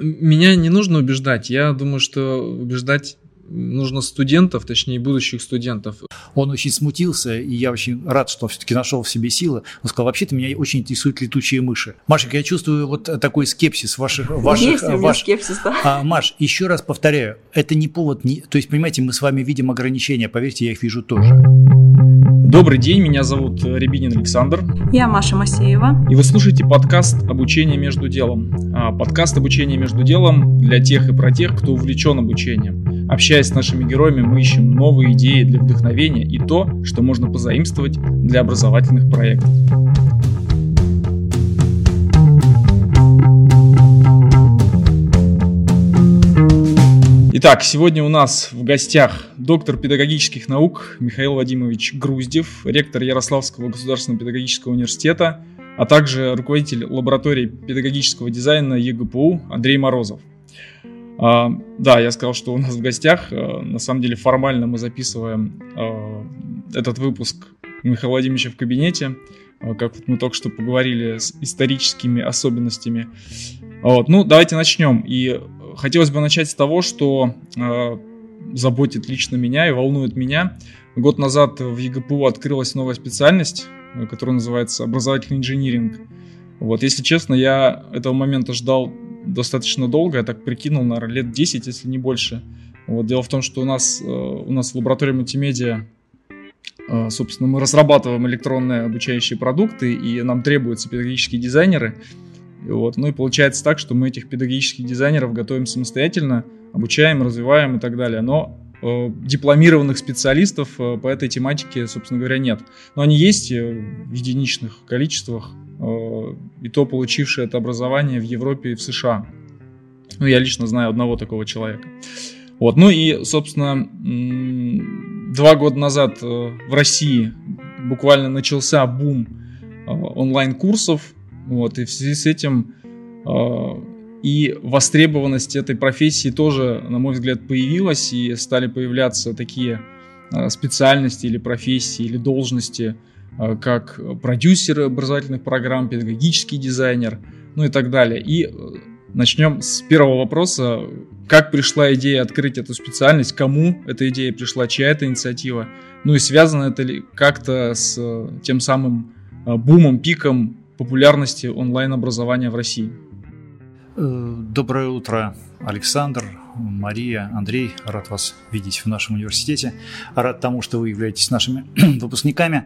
Меня не нужно убеждать. Я думаю, что убеждать нужно студентов, точнее будущих студентов. Он очень смутился, и я очень рад, что все-таки нашел в себе силы. Он сказал, вообще-то меня очень интересуют летучие мыши. Машенька, я чувствую вот такой скепсис ваших... ваших Есть у меня ваш... скепсис, да. А, Маш, еще раз повторяю, это не повод... Не... То есть, понимаете, мы с вами видим ограничения, поверьте, я их вижу тоже. Добрый день, меня зовут Рябинин Александр. Я Маша Масеева. И вы слушаете подкаст «Обучение между делом». А, подкаст «Обучение между делом» для тех и про тех, кто увлечен обучением. Общаясь с нашими героями, мы ищем новые идеи для вдохновения и то, что можно позаимствовать для образовательных проектов. Итак, сегодня у нас в гостях доктор педагогических наук Михаил Вадимович Груздев, ректор Ярославского государственного педагогического университета, а также руководитель лаборатории педагогического дизайна ЕГПУ Андрей Морозов. А, да, я сказал, что у нас в гостях. А, на самом деле формально мы записываем а, этот выпуск Михаила Владимировича в кабинете, как вот мы только что поговорили с историческими особенностями. Вот, ну, давайте начнем. И хотелось бы начать с того, что э, заботит лично меня и волнует меня. Год назад в ЕГПУ открылась новая специальность, э, которая называется образовательный инжиниринг. Вот, если честно, я этого момента ждал достаточно долго, я так прикинул, наверное, лет 10, если не больше. Вот, дело в том, что у нас, э, у нас в лаборатории мультимедиа Собственно, мы разрабатываем электронные обучающие продукты, и нам требуются педагогические дизайнеры. Вот. Ну и получается так, что мы этих педагогических дизайнеров готовим самостоятельно, обучаем, развиваем и так далее. Но э, дипломированных специалистов э, по этой тематике, собственно говоря, нет. Но они есть э, в единичных количествах, э, и то получившие это образование в Европе и в США. Ну, я лично знаю одного такого человека. Вот. Ну и, собственно, два года назад э, в России буквально начался бум э, онлайн-курсов, вот, и в связи с этим э, и востребованность этой профессии тоже, на мой взгляд, появилась, и стали появляться такие э, специальности или профессии, или должности, э, как продюсер образовательных программ, педагогический дизайнер, ну и так далее. И э, начнем с первого вопроса. Как пришла идея открыть эту специальность? Кому эта идея пришла? Чья это инициатива? Ну и связано это ли как-то с э, тем самым э, бумом, пиком популярности онлайн-образования в России. Э, доброе утро, Александр, Мария, Андрей. Рад вас видеть в нашем университете. Рад тому, что вы являетесь нашими выпускниками.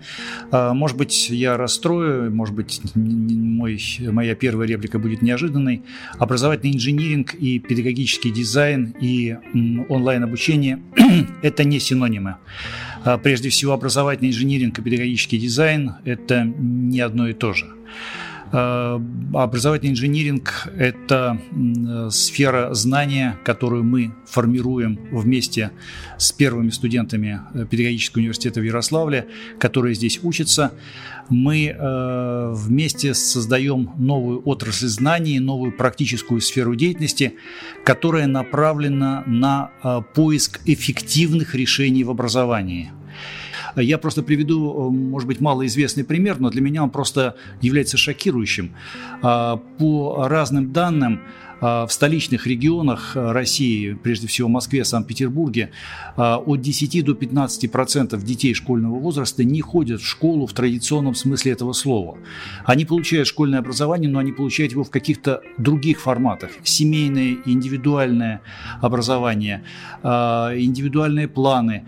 Э, может быть, я расстрою, может быть, мой, моя первая реплика будет неожиданной. Образовательный инжиниринг и педагогический дизайн и онлайн-обучение – это не синонимы. Э, прежде всего, образовательный инжиниринг и педагогический дизайн – это не одно и то же. Э, образовательный инжиниринг – это сфера знания, которую мы формируем вместе с первыми студентами э, педагогического университета в Ярославле, которые здесь учатся. Мы э, вместе создаем новую отрасль знаний, новую практическую сферу деятельности, которая направлена на поиск эффективных решений в образовании – я просто приведу, э, может быть, малоизвестный пример, но для меня он просто является шокирующим. А, по разным данным, в столичных регионах э, России, прежде всего Москве, Санкт-Петербурге, а, от 10 до 15 процентов детей школьного возраста не ходят в школу в традиционном смысле этого слова. Они получают школьное образование, но они получают его в каких-то других форматах. Семейное, индивидуальное образование, а, индивидуальные планы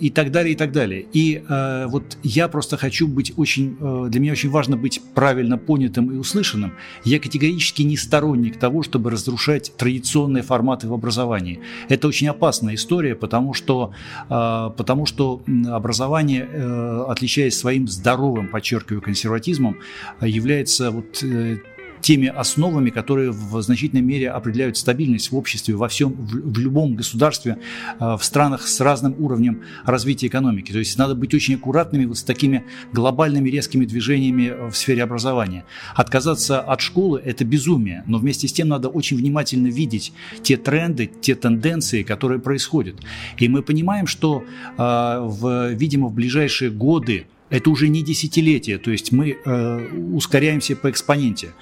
и так далее, и так далее. И вот я просто хочу быть очень, э, для меня очень важно быть правильно понятым и услышанным. Я категорически не сторонник того, что чтобы разрушать традиционные форматы в образовании. Это очень опасная история, потому что, а, потому что образование, э, отличаясь своим здоровым, подчеркиваю, консерватизмом, является вот э, теми основами, которые в значительной мере определяют стабильность в обществе, во всем, в, в любом государстве, э, в странах с разным уровнем развития экономики. То есть надо быть очень аккуратными вот с такими глобальными резкими движениями в сфере образования. Отказаться от школы – это безумие, но вместе с тем надо очень внимательно видеть те тренды, те тенденции, которые происходят. И мы понимаем, что, э, в, видимо, в ближайшие годы это уже не десятилетие, то есть мы э, ускоряемся по экспоненте.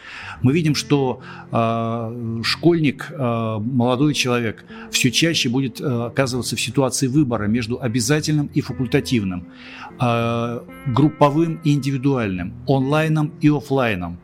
Мы видим, что э, школьник, э, молодой человек все чаще будет э, оказываться в ситуации выбора между обязательным и факультативным, э, групповым и индивидуальным, онлайном и офлайном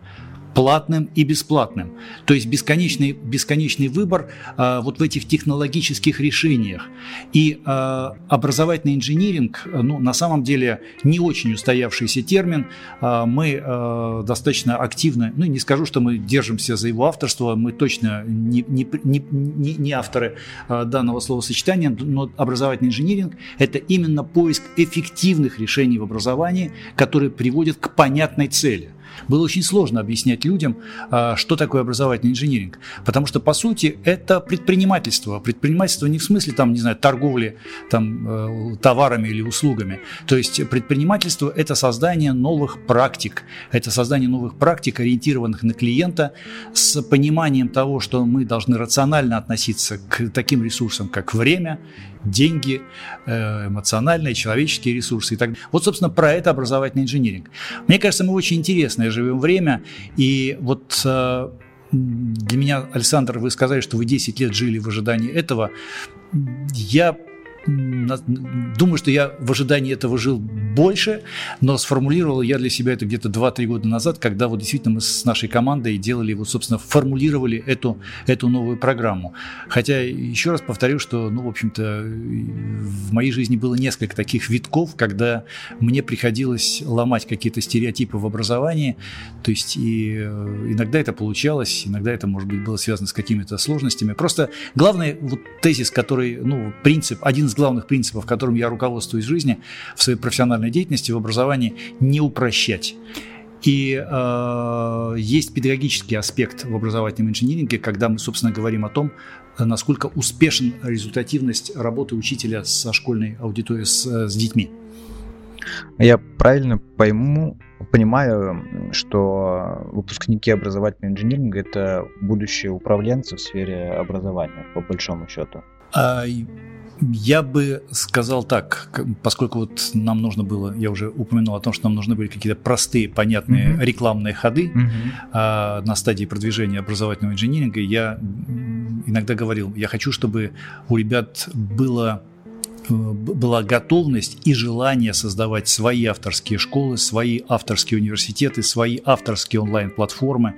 платным и бесплатным. То есть бесконечный, бесконечный выбор а, вот в этих технологических решениях. И а, образовательный инжиниринг, ну, на самом деле, не очень устоявшийся термин. А, мы а, достаточно активно, ну, не скажу, что мы держимся за его авторство, мы точно не, не, не, не авторы а, данного словосочетания, но образовательный инжиниринг – это именно поиск эффективных решений в образовании, которые приводят к понятной цели. Было очень сложно объяснять людям, а, что такое образовательный инжиниринг. Потому что, по сути, это предпринимательство. Предпринимательство не в смысле, там, не знаю, торговли там, э, товарами или услугами. То есть предпринимательство – это создание новых практик. Это создание новых практик, ориентированных на клиента, с пониманием того, что мы должны рационально относиться к таким ресурсам, как время деньги, э, эмоциональные, человеческие ресурсы и так далее. Вот, собственно, про это образовательный инжиниринг. Мне кажется, мы очень интересное живем время, и вот э, для меня, Александр, вы сказали, что вы 10 лет жили в ожидании этого. Я думаю, что я в ожидании этого жил больше, но сформулировал я для себя это где-то 2-3 года назад, когда вот действительно мы с нашей командой делали, вот, собственно, формулировали эту, эту новую программу. Хотя, еще раз повторю, что, ну, в общем-то, в моей жизни было несколько таких витков, когда мне приходилось ломать какие-то стереотипы в образовании, то есть и э, иногда это получалось, иногда это, может быть, было связано с какими-то сложностями. Просто главный вот тезис, который, ну, принцип, один из главных принципов, которым я руководствуюсь в жизни, в своей профессиональной деятельности, в образовании, не упрощать. И э, есть педагогический аспект в образовательном инжиниринге, когда мы, собственно, говорим о том, насколько успешна результативность работы учителя со школьной аудиторией, с, с детьми. Я правильно пойму, понимаю, что выпускники образовательного инжиниринга это будущие управленцы в сфере образования, по большому счету. А, я бы сказал так, поскольку вот нам нужно было, я уже упомянул о том, что нам нужны были какие-то простые, понятные mm-hmm. рекламные ходы mm-hmm. а, на стадии продвижения образовательного инжиниринга, я иногда говорил, я хочу, чтобы у ребят было была готовность и желание создавать свои авторские школы, свои авторские университеты, свои авторские онлайн-платформы.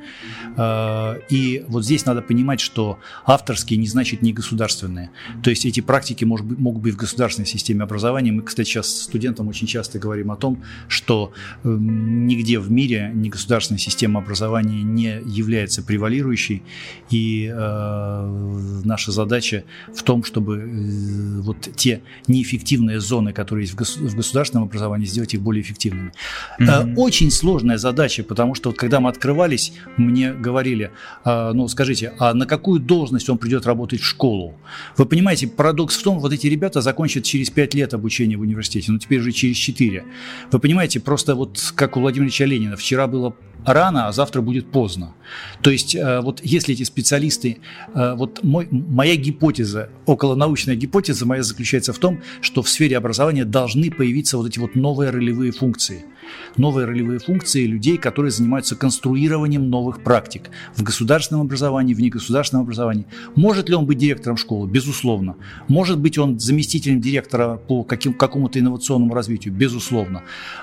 Э, и вот здесь надо понимать, что авторские не значит не государственные. То есть эти практики могут быть в государственной системе образования. Мы, кстати, сейчас студентам очень часто говорим о том, что эм, нигде в мире не государственная система образования не является превалирующей. И э, наша задача в том, чтобы э, вот те неэффективные зоны, которые есть в государственном образовании, сделать их более эффективными. Mm-hmm. Очень сложная задача, потому что вот когда мы открывались, мне говорили, а, ну скажите, а на какую должность он придет работать в школу? Вы понимаете, парадокс в том, вот эти ребята закончат через 5 лет обучения в университете, ну теперь уже через 4. Вы понимаете, просто вот как у Владимира Ильича Ленина, вчера было рано, а завтра будет поздно. То есть э, вот если эти специалисты, э, вот мой, моя гипотеза, околонаучная гипотеза моя заключается в том, что в сфере образования должны появиться вот эти вот новые ролевые функции – новые ролевые функции людей, которые занимаются конструированием новых практик в государственном образовании, в негосударственном образовании. Может ли он быть директором школы? Безусловно. Может быть он заместителем директора по каким, какому-то инновационному развитию? Безусловно.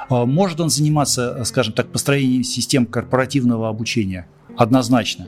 А может он заниматься, скажем так, построением систем корпоративного обучения? Однозначно.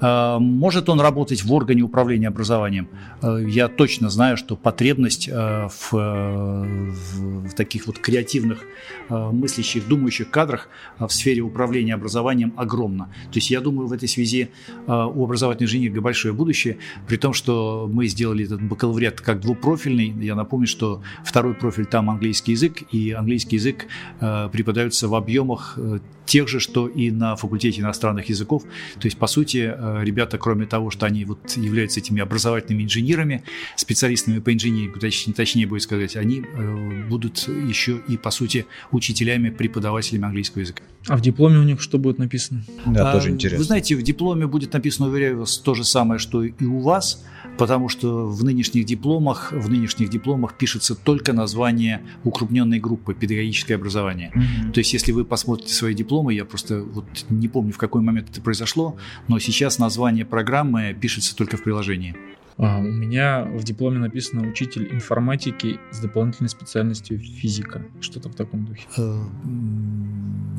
Э, может он работать в органе управления образованием? Э, я точно знаю, что потребность э, в, в, таких вот креативных, мыслящих, думающих кадрах в сфере управления образованием огромна. То есть я думаю, в этой связи у образовательной инженерии большое будущее, при том, что мы сделали этот бакалавриат как двупрофильный. Я напомню, что второй профиль там английский язык, и английский язык преподается в объемах тех же, что и на факультете иностранных языков языков. То есть, по сути, э, ребята, кроме того, что они вот являются этими образовательными инженерами, специалистами по инженерии, точнее, точнее будет сказать, они э, будут еще и, по сути, учителями, преподавателями английского языка. А в дипломе у них что будет написано? Да, а, тоже интересно. Вы знаете, в дипломе будет написано, уверяю вас, то же самое, что и у вас, потому что в нынешних дипломах, в нынешних дипломах пишется только название укрупненной группы педагогическое образование. Mm-hmm. То есть, если вы посмотрите свои дипломы, я просто вот не помню, в какой момент это произошло, но сейчас название программы пишется только в приложении. А, у меня в дипломе написано учитель информатики с дополнительной специальностью физика. Что-то в таком духе. Э,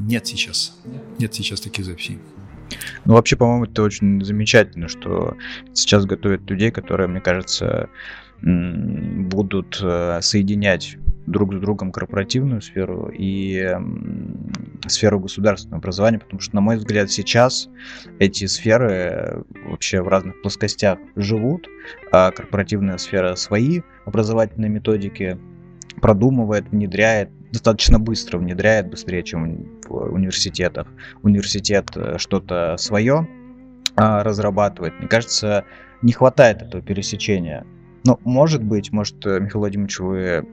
нет сейчас. Нет сейчас таких записей. Ну, вообще, по-моему, это очень замечательно, что сейчас готовят людей, которые, мне кажется, будут э, соединять друг с другом корпоративную сферу и сферу государственного образования, потому что, на мой взгляд, сейчас эти сферы вообще в разных плоскостях живут, а корпоративная сфера свои образовательные методики продумывает, внедряет, достаточно быстро внедряет, быстрее, чем в университетах. Университет э, что-то свое а, разрабатывает. Мне кажется, не хватает этого пересечения. Но, может быть, может, э, Михаил Владимирович, вы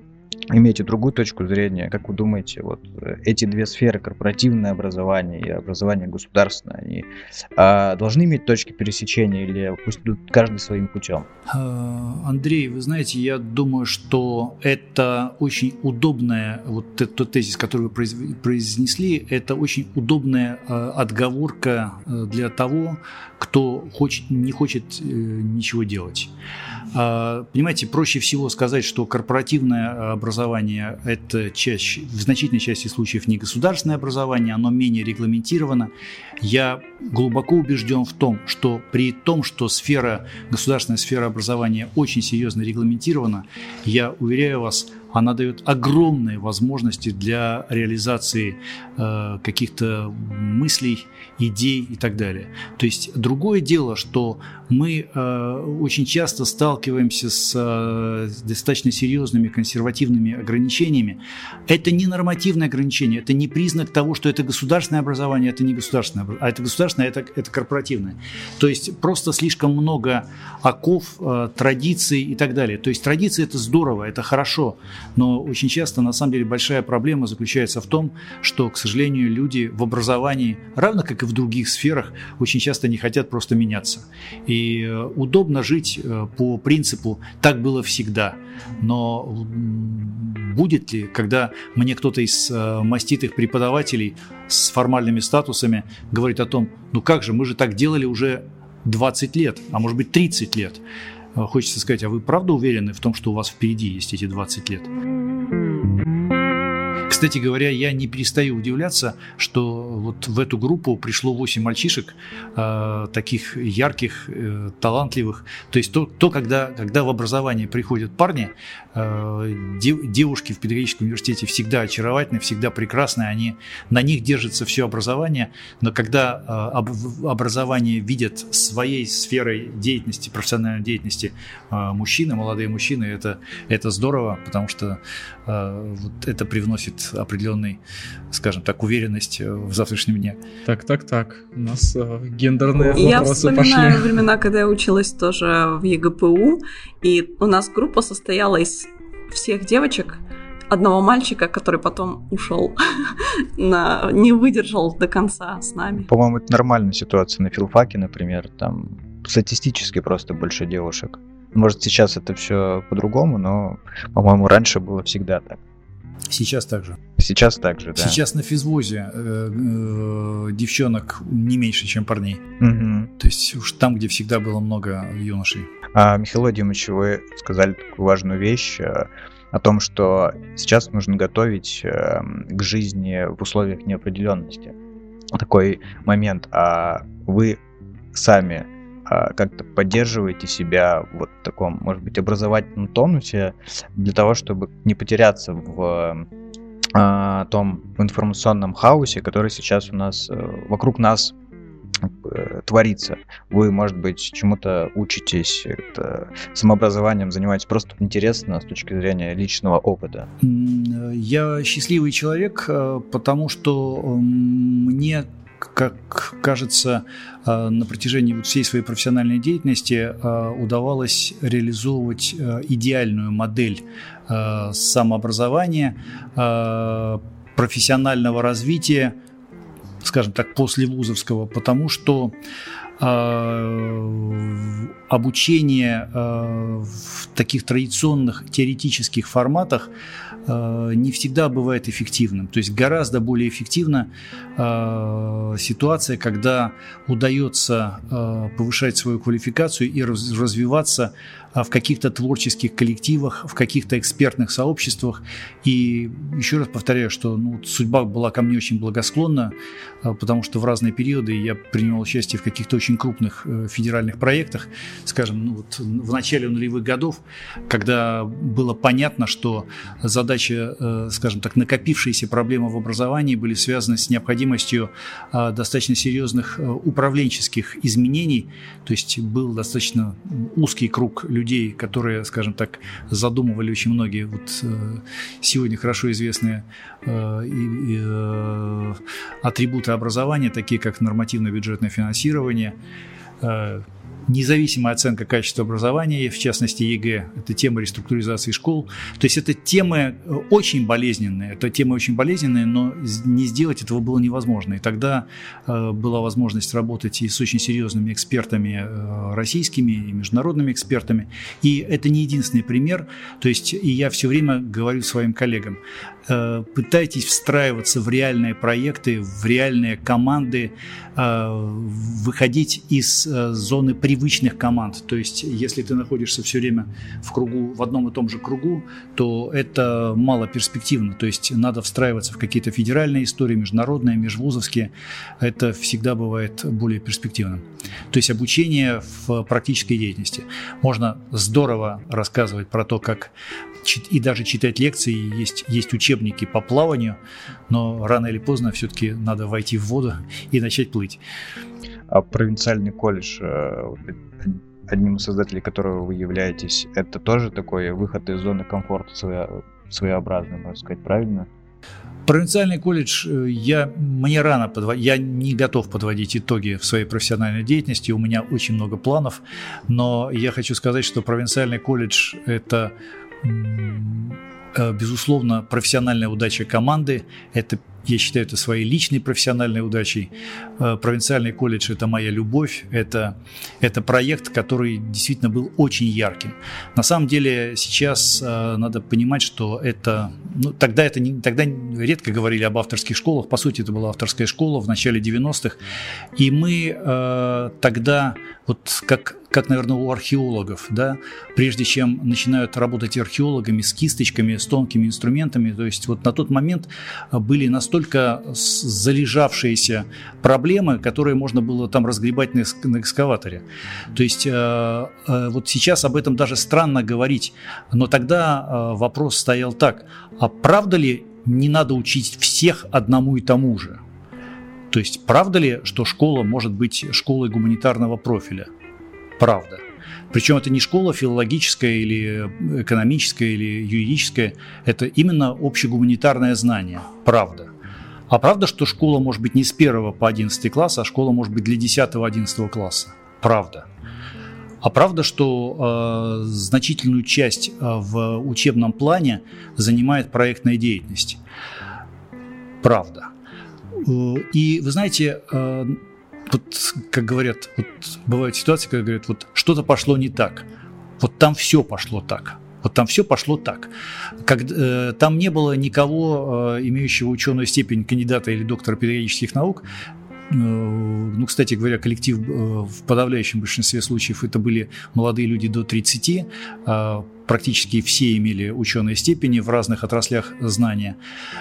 имеете другую точку зрения. Как вы думаете, вот э, эти две сферы, корпоративное образование и образование государственное, они а, должны иметь точки пересечения или пусть идут каждый своим путем? А, Андрей, вы знаете, я думаю, что это очень удобная, вот тот тезис, который вы произнесли, это очень удобная а, отговорка э, для того, кто хочет, не хочет э, ничего делать. А, понимаете, проще всего сказать, что корпоративное образование – это чаще, в значительной части случаев не государственное образование, оно менее регламентировано. Я глубоко убежден в том, что при том, что сфера, государственная сфера образования очень серьезно регламентирована, я уверяю вас, она дает огромные возможности для реализации э, каких-то мыслей, идей и так далее. То есть другое дело, что мы э, очень часто сталкиваемся с э, достаточно серьезными консервативными ограничениями. Это не нормативное ограничение, это не признак того, что это государственное образование, это не государственное, а это государственное, это, это корпоративное. То есть просто слишком много оков, э, традиций и так далее. То есть традиции это здорово, это хорошо, но очень часто на самом деле большая проблема заключается в том, что, к сожалению, люди в образовании, равно как и в других сферах, очень часто не хотят просто меняться. И э, удобно жить э, по принципу «так было всегда». Но будет ли, когда мне кто-то из э, маститых преподавателей с формальными статусами говорит о том, ну как же, мы же так делали уже 20 лет, а может быть 30 лет. Хочется сказать, а вы правда уверены в том, что у вас впереди есть эти 20 лет? Кстати говоря, я не перестаю удивляться, что вот в эту группу пришло 8 мальчишек, э, таких ярких, э, талантливых. То есть то, то когда, когда в образование приходят парни, э, дев, девушки в педагогическом университете всегда очаровательны, всегда прекрасны, они, на них держится все образование, но когда э, об, образование видят своей сферой деятельности, профессиональной деятельности э, мужчины, молодые мужчины, это, это здорово, потому что э, вот это привносит определенной, скажем так, уверенность э, в завтрашнем дне. Так, так, так. У нас э, гендерные я вопросы пошли. Я вспоминаю времена, когда я училась тоже в ЕГПУ, и у нас группа состояла из всех девочек, одного мальчика, который потом ушел, на, не выдержал до конца с нами. По-моему, это нормальная ситуация на филфаке, например, там статистически просто больше девушек. Может, сейчас это все по-другому, но, по-моему, раньше было всегда так. Сейчас также. Сейчас также, да. Сейчас на физвозе э, э, девчонок не меньше, чем парней. Угу. То есть уж там, где всегда было много юношей. А, Михаил Владимирович, вы сказали такую важную вещь э, о том, что сейчас нужно готовить э, к жизни в условиях неопределенности. Такой момент. А вы сами как-то поддерживаете себя вот в таком, может быть, образовательном тонусе для того, чтобы не потеряться в а, том информационном хаосе, который сейчас у нас э, вокруг нас э, творится. Вы, может быть, чему-то учитесь, это, самообразованием занимаетесь просто интересно с точки зрения личного опыта? Я счастливый человек, э, потому что мне как кажется, на протяжении всей своей профессиональной деятельности удавалось реализовывать идеальную модель самообразования, профессионального развития, скажем так, после вузовского, потому что э, обучение э, в таких традиционных теоретических форматах э, не всегда бывает эффективным. То есть гораздо более эффективна э, ситуация, когда удается повышать свою квалификацию и раз, развиваться в каких-то творческих коллективах, в каких-то экспертных сообществах. И еще раз повторяю, что ну, судьба была ко мне очень благосклонна, потому что в разные периоды я принимал участие в каких-то очень крупных федеральных проектах, скажем, ну, вот в начале нулевых годов, когда было понятно, что задача, э, скажем так, накопившиеся проблемы в образовании были связаны с необходимостью а, достаточно серьезных э, управленческих изменений, то есть был достаточно узкий круг людей, которые, скажем так, задумывали очень многие. Вот э, сегодня хорошо известные э, э, атрибуты образования, такие как нормативное бюджетное финансирование, независимая оценка качества образования, в частности ЕГЭ, это тема реструктуризации школ. То есть это темы э, очень болезненные, это темы очень болезненные, но не сделать этого было невозможно. И тогда э, была возможность работать и с очень серьезными экспертами э, российскими и международными экспертами. И это не единственный пример. То есть и я все время говорю своим коллегам, пытайтесь встраиваться в реальные проекты, в реальные команды, выходить из зоны при привычных команд. То есть, если ты находишься все время в кругу, в одном и том же кругу, то это мало перспективно. То есть, надо встраиваться в какие-то федеральные истории, международные, межвузовские. Это всегда бывает более перспективным. То есть, обучение в практической деятельности. Можно здорово рассказывать про то, как и даже читать лекции, есть, есть учебники по плаванию, но рано или поздно все-таки надо войти в воду и начать плыть. А провинциальный колледж, э, одним из создателей которого вы являетесь, это тоже такой выход из зоны комфорта своеобразный, можно сказать, правильно? Провинциальный колледж, э, я, мне рано подводить, я не готов подводить итоги в своей профессиональной деятельности, у меня очень много планов, но я хочу сказать, что провинциальный колледж – это э, безусловно, профессиональная удача команды, это я считаю это своей личной профессиональной удачей. Э, провинциальный колледж – это моя любовь, это, это проект, который действительно был очень ярким. На самом деле сейчас э, надо понимать, что это… Ну, тогда, это не, тогда редко говорили об авторских школах, по сути, это была авторская школа в начале 90-х, и мы э, тогда, вот как как, наверное, у археологов, да, прежде чем начинают работать археологами с кисточками, с тонкими инструментами, то есть вот на тот момент были настолько залежавшиеся проблемы, которые можно было там разгребать на, на экскаваторе. То есть э, э, вот сейчас об этом даже странно говорить, но тогда э, вопрос стоял так, а правда ли не надо учить всех одному и тому же? То есть правда ли, что школа может быть школой гуманитарного профиля? правда. Причем это не школа филологическая или экономическая или юридическая, это именно общегуманитарное знание, правда. А правда, что школа может быть не с 1 по 11 класс, а школа может быть для 10-11 класса? Правда. А правда, что э, значительную часть э, в учебном плане занимает проектная деятельность? Правда. Э, и вы знаете, э, вот, как говорят, вот бывают ситуации, когда говорят, вот что-то пошло не так. Вот там все пошло так. Вот там все пошло так. Как, э, там не было никого, э, имеющего ученую степень кандидата или доктора педагогических наук, Э, ну, кстати говоря, коллектив в подавляющем большинстве случаев это были молодые люди до 30, а практически все имели ученые степени в разных отраслях знания.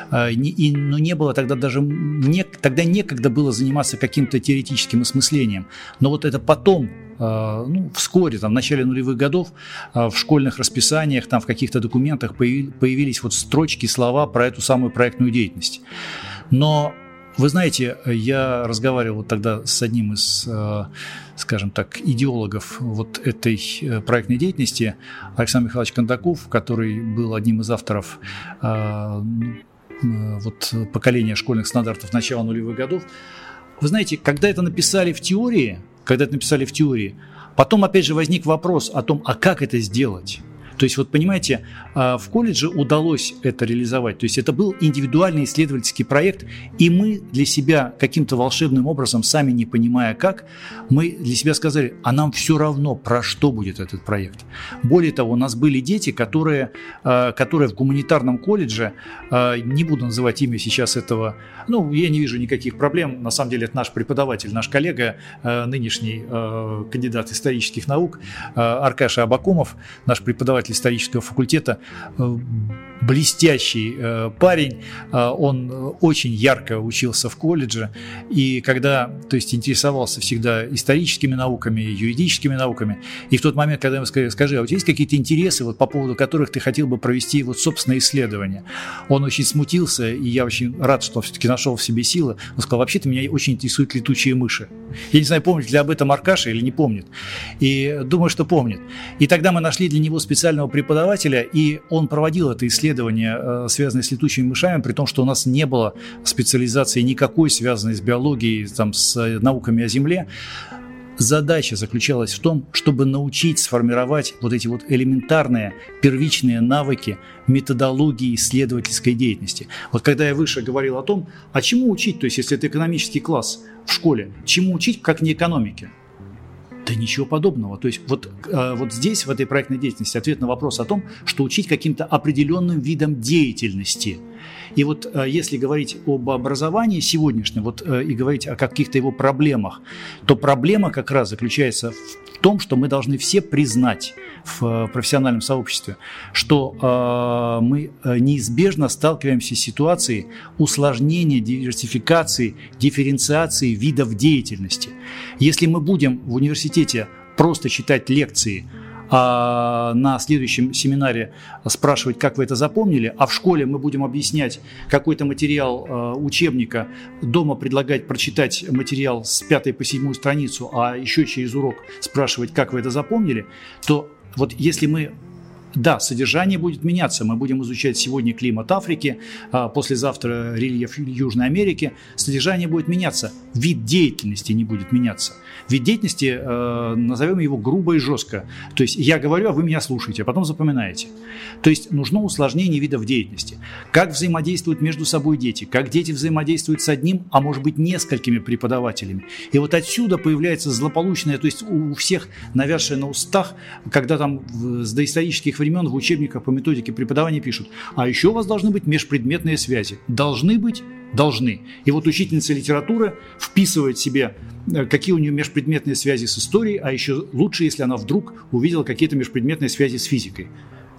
А, и, но не было тогда даже, не, тогда некогда было заниматься каким-то теоретическим осмыслением. Но вот это потом а, ну, вскоре, там, в начале нулевых годов, в школьных расписаниях, там, в каких-то документах появились вот строчки, слова про эту самую проектную деятельность. Но вы знаете, я разговаривал тогда с одним из, э, скажем так, идеологов вот этой э, проектной деятельности, Александр Михайлович Кондаков, который был одним из авторов э, вот, поколения школьных стандартов начала нулевых годов. вы знаете, когда это написали в теории, когда это написали в теории, потом опять же возник вопрос о том, а как это сделать? То есть, вот понимаете, а, в колледже удалось это реализовать. То есть, это был индивидуальный исследовательский проект, и мы для себя каким-то волшебным образом, сами не понимая как, мы для себя сказали, а нам все равно, про что будет этот проект. Более того, у нас были дети, которые, а, которые в гуманитарном колледже, а, не буду называть имя сейчас этого, ну, я не вижу никаких проблем, на самом деле это наш преподаватель, наш коллега, нынешний кандидат исторических наук Аркаша Абакумов, наш преподаватель исторического факультета, э, блестящий э, парень, э, он очень ярко учился в колледже, и когда, то есть интересовался всегда историческими науками, юридическими науками, и в тот момент, когда ему сказали, скажи, а у тебя есть какие-то интересы, вот по поводу которых ты хотел бы провести вот собственное исследование? Он очень смутился, и я очень рад, что все-таки нашел в себе силы. Он сказал, вообще-то меня очень интересуют летучие мыши. Я не знаю, помнит ли об этом Аркаша или не помнит. И думаю, что помнит. И тогда мы нашли для него специального преподавателя, и он проводил это исследование, э, связанное с летучими мышами, при том, что у нас не было специализации никакой, связанной с биологией, там, с э, науками о Земле. Задача заключалась в том, чтобы научить сформировать вот эти вот элементарные первичные навыки методологии исследовательской деятельности. Вот когда я выше говорил о том, а чему учить, то есть если это экономический класс в школе, чему учить, как не экономике? Да ничего подобного. То есть вот, э, вот здесь, в этой проектной деятельности, ответ на вопрос о том, что учить каким-то определенным видом деятельности. И вот э, если говорить об образовании сегодняшнем вот, э, и говорить о каких-то его проблемах, то проблема как раз заключается в том, что мы должны все признать в профессиональном сообществе, что э, мы неизбежно сталкиваемся с ситуацией усложнения, диверсификации, дифференциации видов деятельности. Если мы будем в университете просто читать лекции а на следующем семинаре спрашивать, как вы это запомнили, а в школе мы будем объяснять какой-то материал э, учебника, дома предлагать прочитать материал с пятой по седьмую страницу, а еще через урок спрашивать, как вы это запомнили, то вот если мы да, содержание будет меняться. Мы будем изучать сегодня климат Африки, а послезавтра рельеф Южной Америки. Содержание будет меняться. Вид деятельности не будет меняться. Вид деятельности, э, назовем его грубо и жестко. То есть я говорю, а вы меня слушаете, а потом запоминаете. То есть нужно усложнение видов деятельности. Как взаимодействуют между собой дети, как дети взаимодействуют с одним, а может быть несколькими преподавателями. И вот отсюда появляется злополучное, то есть у всех навязшее на устах, когда там с доисторических времен в учебниках по методике преподавания пишут, а еще у вас должны быть межпредметные связи. Должны быть? Должны. И вот учительница литературы вписывает себе, э, какие у нее межпредметные связи с историей, а еще лучше, если она вдруг увидела какие-то межпредметные связи с физикой.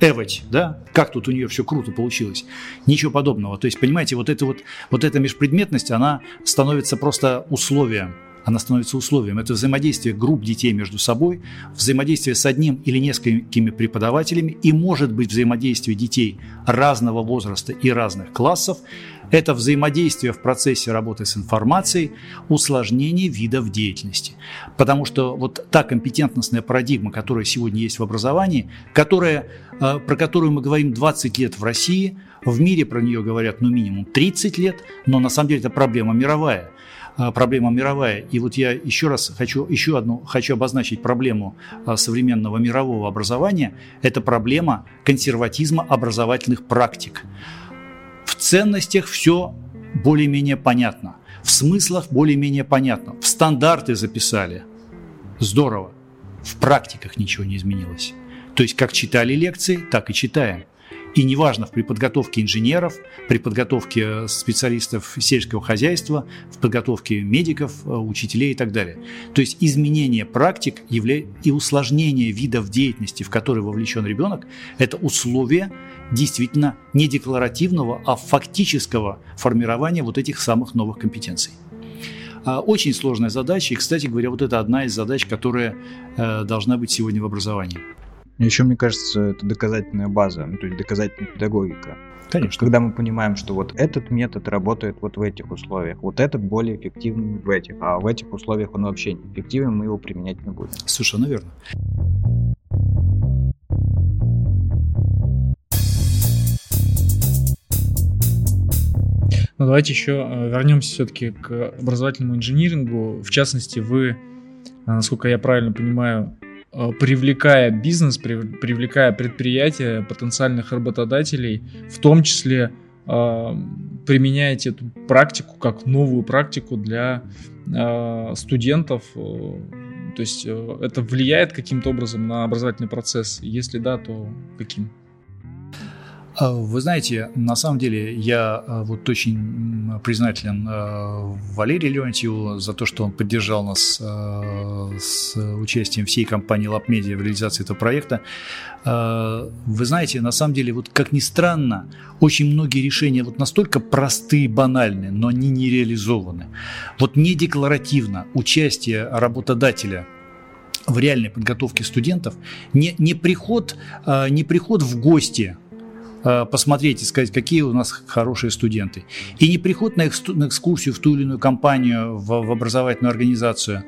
Эвать, да, как тут у нее все круто получилось. Ничего подобного. То есть, понимаете, вот, это вот, вот эта межпредметность, она становится просто условием она становится условием. Это взаимодействие групп детей между собой, взаимодействие с одним или несколькими преподавателями и может быть взаимодействие детей разного возраста и разных классов. Это взаимодействие в процессе работы с информацией, усложнение видов деятельности. Потому что вот та компетентностная парадигма, которая сегодня есть в образовании, которая, э, про которую мы говорим 20 лет в России, в мире про нее говорят ну минимум 30 лет, но на самом деле это проблема мировая – проблема мировая. И вот я еще раз хочу, еще одну хочу обозначить проблему а, современного мирового образования. Это проблема консерватизма образовательных практик. В ценностях все более-менее понятно. В смыслах более-менее понятно. В стандарты записали. Здорово. В практиках ничего не изменилось. То есть как читали лекции, так и читаем. И неважно, при подготовке инженеров, при подготовке э, специалистов сельского хозяйства, в подготовке медиков, э, учителей и так далее. То есть изменение практик и усложнение видов деятельности, в которые вовлечен ребенок, это условие действительно не декларативного, а фактического формирования вот этих самых новых компетенций. А, очень сложная задача, и, кстати говоря, вот это одна из задач, которая э, должна быть сегодня в образовании. Еще, мне кажется, это доказательная база, ну, то есть доказательная педагогика. Конечно. Когда мы понимаем, что вот этот метод работает вот в этих условиях, вот этот более эффективен в этих, а в этих условиях он вообще не эффективен, мы его применять не будем. Совершенно верно. Но давайте еще вернемся все-таки к образовательному инжинирингу. В частности, вы, насколько я правильно понимаю, привлекая бизнес, привлекая предприятия, потенциальных работодателей, в том числе применяете эту практику как новую практику для студентов то есть э, это влияет каким-то образом на образовательный процесс? Если да, то каким? А, вы знаете, на самом деле я э, вот очень признателен э, Валерию Леонтьеву за то, что он поддержал нас с участием всей компании LabMedia в реализации этого проекта. Вы знаете, на самом деле, вот как ни странно, очень многие решения вот настолько простые, банальные, но они не реализованы. Вот не декларативно участие работодателя в реальной подготовке студентов, не, не, приход, не приход в гости посмотреть и сказать, какие у нас хорошие студенты. И не приход на, экскурсию в ту или иную компанию, в, в образовательную организацию, э,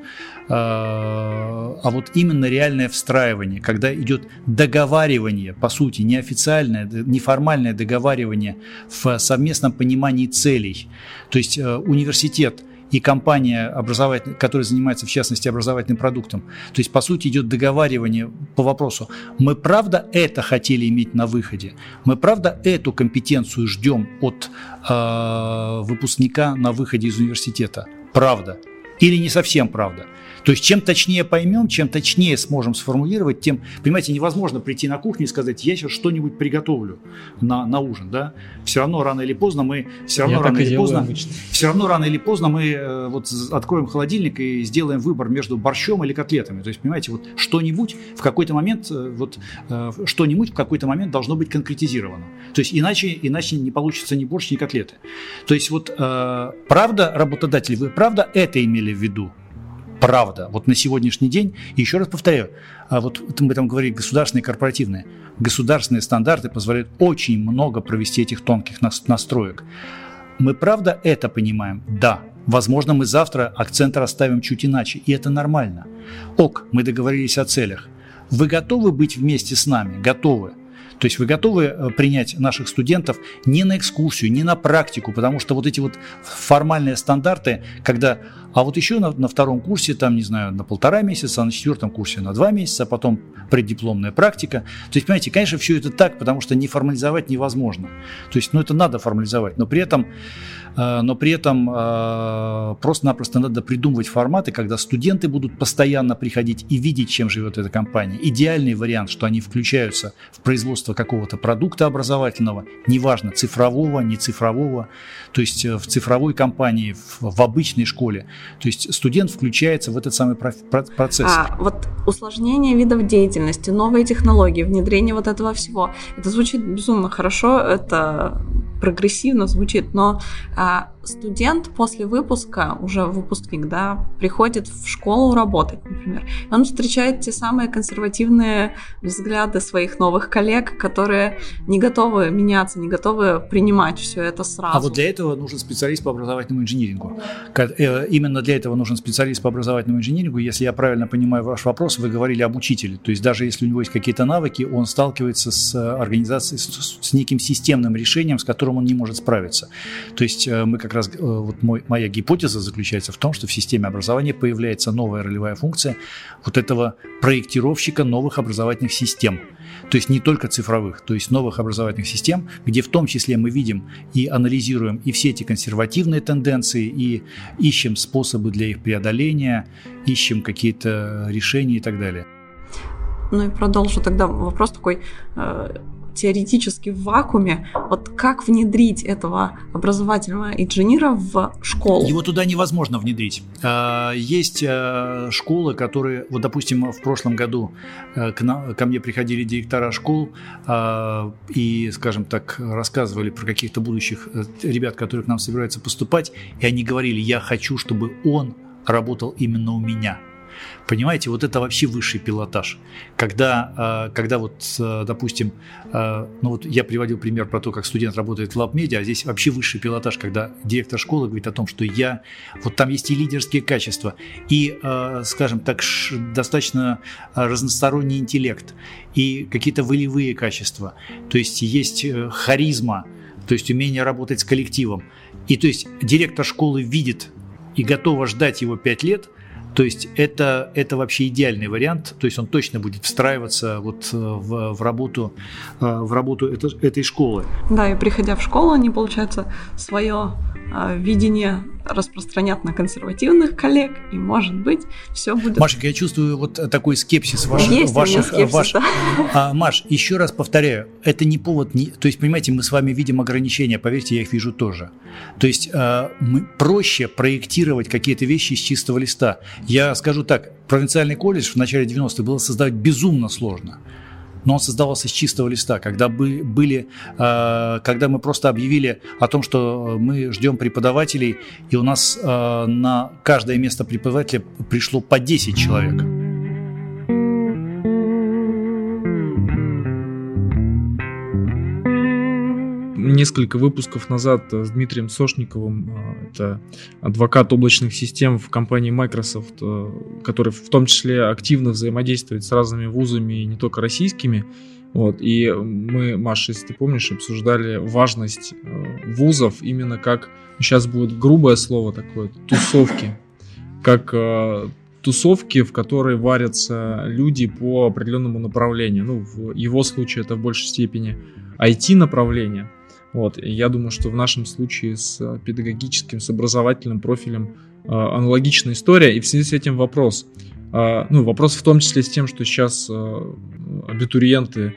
а вот именно реальное встраивание, когда идет договаривание, по сути, неофициальное, неформальное договаривание в совместном понимании целей. То есть э, университет – и компания, образовательная, которая занимается в частности образовательным продуктом. То есть, по сути, идет договаривание по вопросу, мы правда это хотели иметь на выходе, мы правда эту компетенцию ждем от э, выпускника на выходе из университета, правда или не совсем правда. То есть чем точнее поймем, чем точнее сможем сформулировать, тем, понимаете, невозможно прийти на кухню и сказать, я сейчас что-нибудь приготовлю на, на ужин, да? Все равно рано или поздно мы, все равно я рано или поздно, обычно. все равно рано или поздно мы э, вот откроем холодильник и сделаем выбор между борщом или котлетами. То есть, понимаете, вот что-нибудь в какой-то момент, э, вот э, что-нибудь в какой-то момент должно быть конкретизировано. То есть иначе, иначе не получится ни борщ, ни котлеты. То есть вот правда, работодатель, вы правда это имели в виду? Правда. Вот на сегодняшний день, еще раз повторяю, а вот мы там говорили государственные и корпоративные, государственные стандарты позволяют очень много провести этих тонких настроек. Мы правда это понимаем? Да. Возможно, мы завтра акцент расставим чуть иначе, и это нормально. Ок, мы договорились о целях. Вы готовы быть вместе с нами? Готовы. То есть вы готовы э, принять наших студентов не на экскурсию, не на практику, потому что вот эти вот формальные стандарты, когда а вот еще на, на втором курсе, там, не знаю, на полтора месяца, а на четвертом курсе на два месяца, а потом преддипломная практика. То есть, понимаете, конечно, все это так, потому что не формализовать невозможно. То есть, ну, это надо формализовать, но при этом но при этом э, просто-напросто надо придумывать форматы, когда студенты будут постоянно приходить и видеть, чем живет эта компания. Идеальный вариант, что они включаются в производство какого-то продукта образовательного, неважно, цифрового, не цифрового, то есть э, в цифровой компании, в, обычной школе. То есть студент включается в этот самый процесс. А вот усложнение видов деятельности, новые технологии, внедрение вот этого всего, это звучит безумно хорошо, это прогрессивно звучит, но а, студент после выпуска, уже выпускник, да, приходит в школу работать, например, он встречает те самые консервативные взгляды своих новых коллег, которые не готовы меняться, не готовы принимать все это сразу. А вот для этого нужен специалист по образовательному инжинирингу. Э, именно для этого нужен специалист по образовательному инжинирингу. Если я правильно понимаю ваш вопрос, вы говорили об учителе. То есть даже если у него есть какие-то навыки, он сталкивается с организацией, с, с неким системным решением, с которым он не может справиться. То есть э, мы как раз, э, вот мой, моя гипотеза заключается в том, что в системе образования появляется новая ролевая функция вот этого проектировщика новых образовательных систем. То есть не только цифровых, то есть новых образовательных систем, где в том числе мы видим и анализируем и все эти консервативные тенденции, и ищем способы для их преодоления, ищем какие-то решения и так далее. Ну и продолжу тогда вопрос такой э, теоретически в вакууме, вот как внедрить этого образовательного инженера в школу? Его туда невозможно внедрить. А, есть а, школы, которые, вот, допустим, в прошлом году э, ко мне приходили директора школ а, и, скажем так, рассказывали про каких-то будущих э, ребят, которые к нам собираются поступать, и они говорили, я хочу, чтобы он работал именно у меня – Понимаете, вот это вообще высший пилотаж. Когда, а, когда вот, а, допустим, а, ну вот я приводил пример про то, как студент работает в LabMedia, а здесь вообще высший пилотаж, когда директор школы говорит о том, что я, вот там есть и лидерские качества, и, скажем так, достаточно разносторонний интеллект, и какие-то волевые качества, то есть есть э, харизма, то есть умение работать с коллективом. И то есть директор школы видит и готова ждать его 5 лет, то есть это, это вообще идеальный вариант, то есть он точно будет встраиваться вот э, в, в работу, э, в работу это, этой школы. Да, и приходя в школу, они, получается, свое видение распространят на консервативных коллег, и, может быть, все будет... Машенька, я чувствую вот такой скепсис ваших... Есть ваших, скепсис, ваш... да. а, Маш, еще раз повторяю, это не повод... Не... То есть, понимаете, мы с вами видим ограничения, поверьте, я их вижу тоже. То есть, а, мы проще проектировать какие-то вещи с чистого листа. Я скажу так, провинциальный колледж в начале 90-х было создавать безумно сложно но он создавался с чистого листа, когда были, э, когда мы просто объявили о том, что мы ждем преподавателей, и у нас э, на каждое место преподавателя пришло по 10 человек. Несколько выпусков назад с Дмитрием Сошниковым, а, это адвокат облачных систем в компании Microsoft, а, который в том числе активно взаимодействует с разными вузами, не только российскими. Вот, и мы, Маша, если ты помнишь, обсуждали важность вузов именно как, сейчас будет грубое слово такое, тусовки, как тусовки, в которой варятся люди по определенному направлению. Ну, в его случае это в большей степени IT-направление. Вот, и я думаю, что в нашем случае с э, педагогическим, с образовательным профилем э, аналогичная история, и в связи с этим вопрос. Э, ну, вопрос в том числе с тем, что сейчас абитуриенты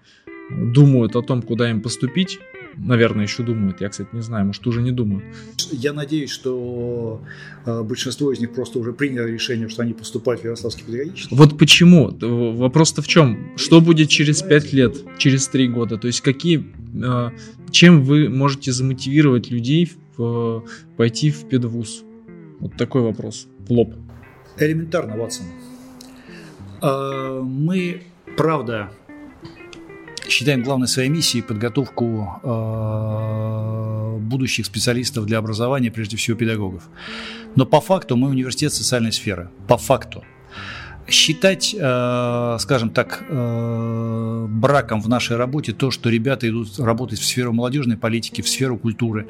думают о том, куда им поступить, наверное, еще думают. Я, кстати, не знаю, может, уже не думают. Я надеюсь, что э, большинство из них просто уже приняло решение, что они поступают в Ярославский педагогический. Вот почему? Вопрос-то в чем? Что будет через 5 лет, через 3 года? То есть какие, э, чем вы можете замотивировать людей в, пойти в педвуз? Вот такой вопрос. В лоб. Элементарно, Ватсон. Э, мы, правда, считаем главной своей миссией подготовку э, будущих специалистов для образования, прежде всего педагогов. Но по факту мы университет социальной сферы. По факту. Считать, э, скажем так, э, браком в нашей работе то, что ребята идут работать в сферу молодежной политики, в сферу культуры,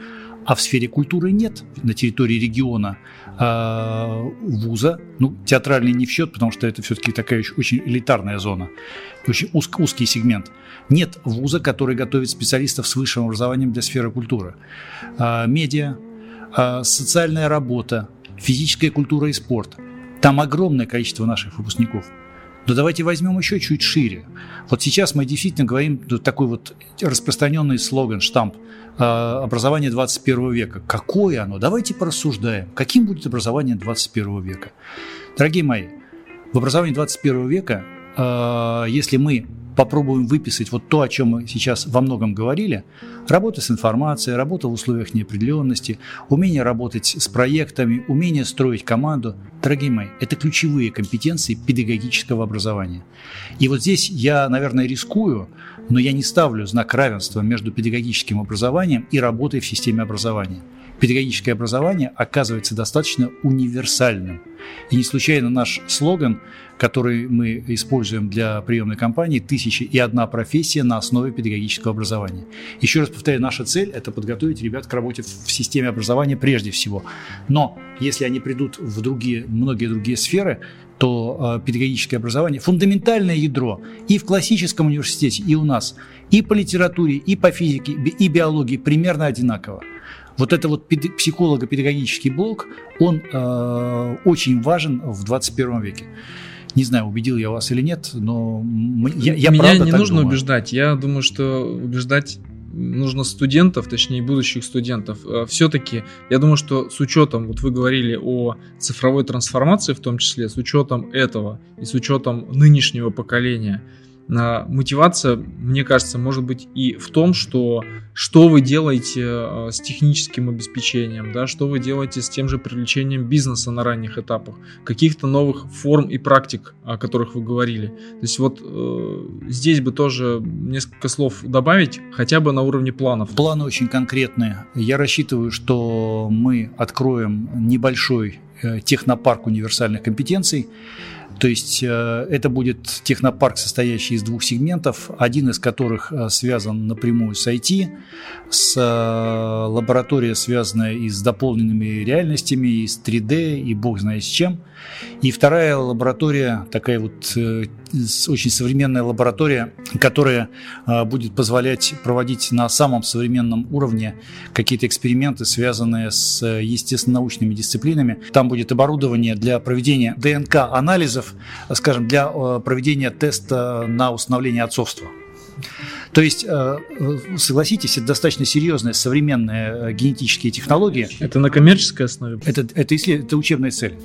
а в сфере культуры нет на территории региона э, вуза. Ну, театральный не в счет, потому что это все-таки такая очень элитарная зона, очень уз, узкий сегмент. Нет вуза, который готовит специалистов с высшим образованием для сферы культуры. Э, медиа, э, социальная работа, физическая культура и спорт. Там огромное количество наших выпускников – но давайте возьмем еще чуть шире. Вот сейчас мы действительно говорим такой вот распространенный слоган, штамп э, образование 21 века. Какое оно? Давайте порассуждаем. Каким будет образование 21 века? Дорогие мои, в образовании 21 века, э, если мы попробуем выписать вот то, о чем мы сейчас во многом говорили, работа с информацией, работа в условиях неопределенности, умение работать с проектами, умение строить команду, дорогие мои, это ключевые компетенции педагогического образования. И вот здесь я, наверное, рискую, но я не ставлю знак равенства между педагогическим образованием и работой в системе образования – педагогическое образование оказывается достаточно универсальным. И не случайно наш слоган, который мы используем для приемной кампании «Тысяча и одна профессия на основе педагогического образования». Еще раз повторяю, наша цель – это подготовить ребят к работе в системе образования прежде всего. Но если они придут в другие, многие другие сферы, то э, педагогическое образование – фундаментальное ядро и в классическом университете, и у нас, и по литературе, и по физике, и биологии примерно одинаково. Вот это вот психолого-педагогический блок, он э, очень важен в 21 веке. Не знаю, убедил я вас или нет, но я, я Меня правда не так нужно думаю. убеждать. Я думаю, что убеждать нужно студентов, точнее будущих студентов. Э, Все-таки, я думаю, что с учетом, вот вы говорили о цифровой трансформации в том числе, с учетом этого и с учетом нынешнего поколения, мотивация, мне кажется, может быть и в том, что что вы делаете э, с техническим обеспечением, да, что вы делаете с тем же привлечением бизнеса на ранних этапах, каких-то новых форм и практик, о которых вы говорили. То есть вот э, здесь бы тоже несколько слов добавить, хотя бы на уровне планов. Планы очень конкретные. Я рассчитываю, что мы откроем небольшой э, технопарк универсальных компетенций, То есть э, это будет технопарк, состоящий из двух сегментов, один из которых э, связан напрямую с IT, с э, лабораторией, связанная и с дополненными реальностями, и с 3D, и бог знает с чем. И вторая лаборатория, такая вот очень современная лаборатория, которая будет позволять проводить на самом современном уровне какие-то эксперименты, связанные с естественно-научными дисциплинами. Там будет оборудование для проведения ДНК-анализов, скажем, для э, проведения теста на установление отцовства. То есть, э, согласитесь, это достаточно серьезные современные э, генетические технологии. Это на коммерческой основе? Это, это, это учебная цель.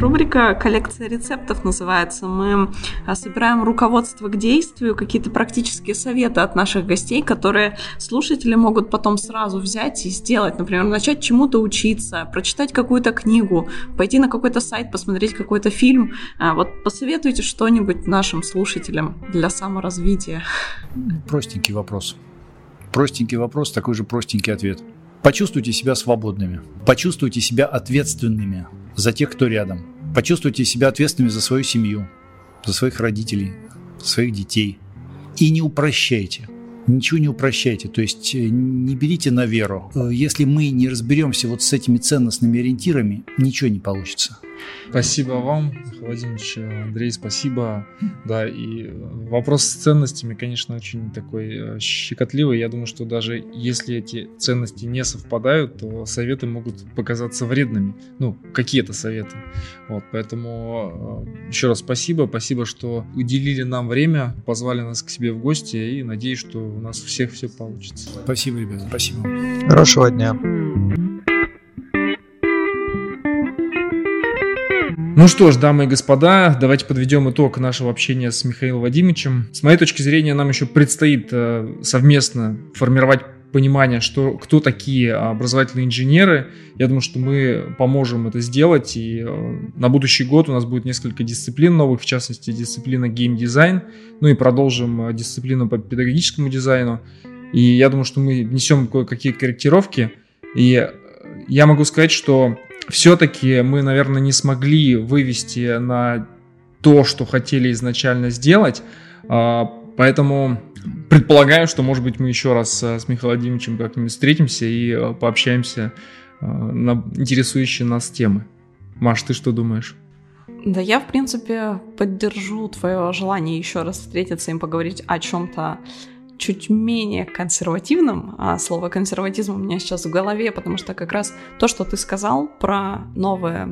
Рубрика «Коллекция рецептов» называется. Мы а, собираем руководство к действию, какие-то практические советы от наших гостей, которые слушатели могут потом сразу взять и сделать. Например, начать чему-то учиться, прочитать какую-то книгу, пойти на какой-то сайт, посмотреть какой-то фильм. А, вот посоветуйте что-нибудь нашим слушателям для саморазвития. Простенький вопрос. Простенький вопрос, такой же простенький ответ. Почувствуйте себя свободными, почувствуйте себя ответственными за тех, кто рядом. Почувствуйте себя ответственными за свою семью, за своих родителей, своих детей. И не упрощайте. Ничего не упрощайте, то есть э, не берите на веру. Э, если мы не разберемся вот с этими ценностными ориентирами, ничего не получится. Спасибо вам, Владимирович, Андрей, спасибо. Да, и вопрос с ценностями, конечно, очень такой э, щекотливый. Я думаю, что даже если эти ценности не совпадают, то советы могут показаться вредными. Ну, какие-то советы. Вот, поэтому э, еще раз спасибо. Спасибо, что уделили нам время, позвали нас к себе в гости и надеюсь, что у нас у всех все получится. Спасибо, ребята. Спасибо. Хорошего дня. Ну что ж, дамы и господа, давайте подведем итог нашего общения с Михаилом Вадимовичем. С моей точки зрения, нам еще предстоит э, совместно формировать понимание, что, кто такие образовательные инженеры. Я думаю, что мы поможем это сделать. И э, на будущий год у нас будет несколько дисциплин новых, в частности, дисциплина геймдизайн. Ну и продолжим э, дисциплину по педагогическому дизайну. И я думаю, что мы внесем кое-какие корректировки. И я могу сказать, что все-таки мы, наверное, не смогли вывести на то, что хотели изначально сделать. А, поэтому предполагаю, что, может быть, мы еще раз э, с Михаилом Владимировичем как-нибудь встретимся и э, пообщаемся э, на интересующие нас темы. Маш, ты что думаешь? Да, я, в принципе, поддержу твое желание еще раз встретиться и поговорить о чем-то чуть менее консервативным, а слово консерватизм у меня сейчас в голове, потому что как раз то, что ты сказал про новое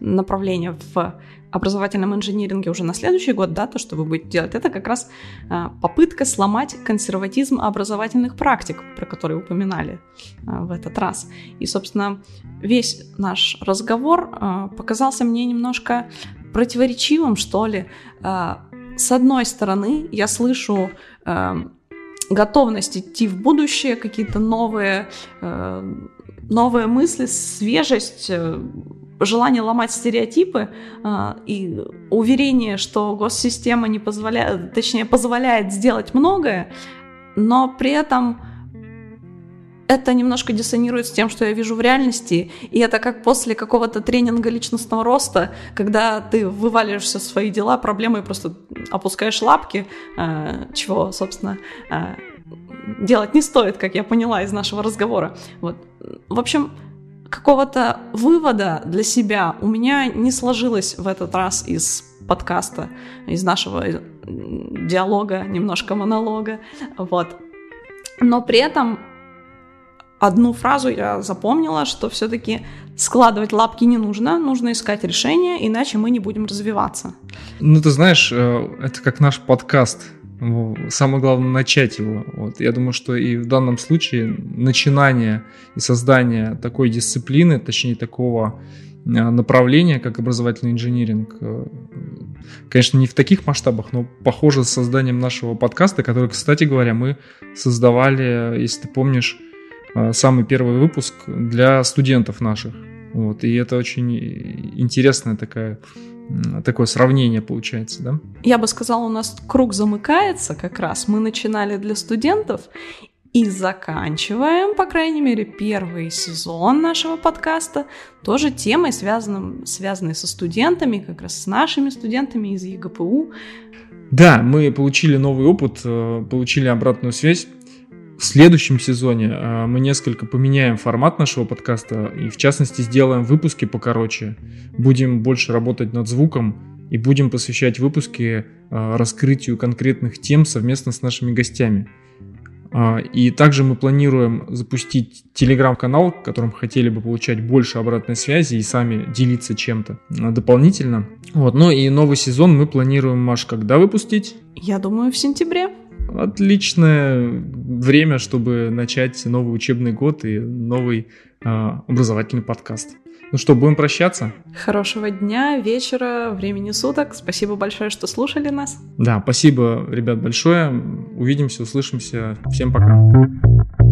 направление в образовательном инжиниринге уже на следующий год, да, то, что вы будете делать, это как раз а, попытка сломать консерватизм образовательных практик, про которые упоминали а, в этот раз. И, собственно, весь наш разговор а, показался мне немножко противоречивым, что ли. С одной стороны, я слышу Эм, готовность идти в будущее, какие-то новые, э, новые мысли, свежесть, э, желание ломать стереотипы э, и уверение, что госсистема не позволяет, точнее, позволяет сделать многое, но при этом это немножко диссонирует с тем, что я вижу в реальности, и это как после какого-то тренинга личностного роста, когда ты вываливаешься в свои дела, проблемы и просто опускаешь лапки, э, чего, собственно, э, делать не стоит, как я поняла из нашего разговора. Вот. В общем, какого-то вывода для себя у меня не сложилось в этот раз из подкаста, из нашего диалога, немножко монолога, вот. Но при этом одну фразу я запомнила, что все-таки складывать лапки не нужно, нужно искать решение, иначе мы не будем развиваться. Ну, ты знаешь, э, это как наш подкаст. Самое главное начать его. Вот. Я думаю, что и в данном случае начинание и создание такой дисциплины, точнее такого э, направления, как образовательный инжиниринг, э, конечно, не в таких масштабах, но похоже с созданием нашего подкаста, который, кстати говоря, мы создавали, если ты помнишь, самый первый выпуск для студентов наших. Вот, и это очень интересная такая такое сравнение получается, да? Я бы сказала, у нас круг замыкается как раз. Мы начинали для студентов, И заканчиваем, по крайней мере, первый сезон нашего подкаста тоже темой, связанной, связанной со студентами, как раз с нашими студентами из ЕГПУ. Да, мы получили новый опыт, э, получили обратную связь. В следующем сезоне э, мы несколько поменяем формат нашего подкаста и, в частности, сделаем выпуски покороче. Будем больше работать над звуком и будем посвящать выпуски э, раскрытию конкретных тем совместно с нашими гостями. А, и также мы планируем запустить телеграм-канал, в котором хотели бы получать больше обратной связи и сами делиться чем-то а, дополнительно. Вот. Ну и новый сезон мы планируем, Маш, когда выпустить? Я думаю, в сентябре. Отличное время, чтобы начать новый учебный год и новый э, образовательный подкаст. Ну что, будем прощаться? Хорошего дня, вечера, времени суток. Спасибо большое, что слушали нас. Да, спасибо, ребят, большое. Увидимся, услышимся. Всем пока.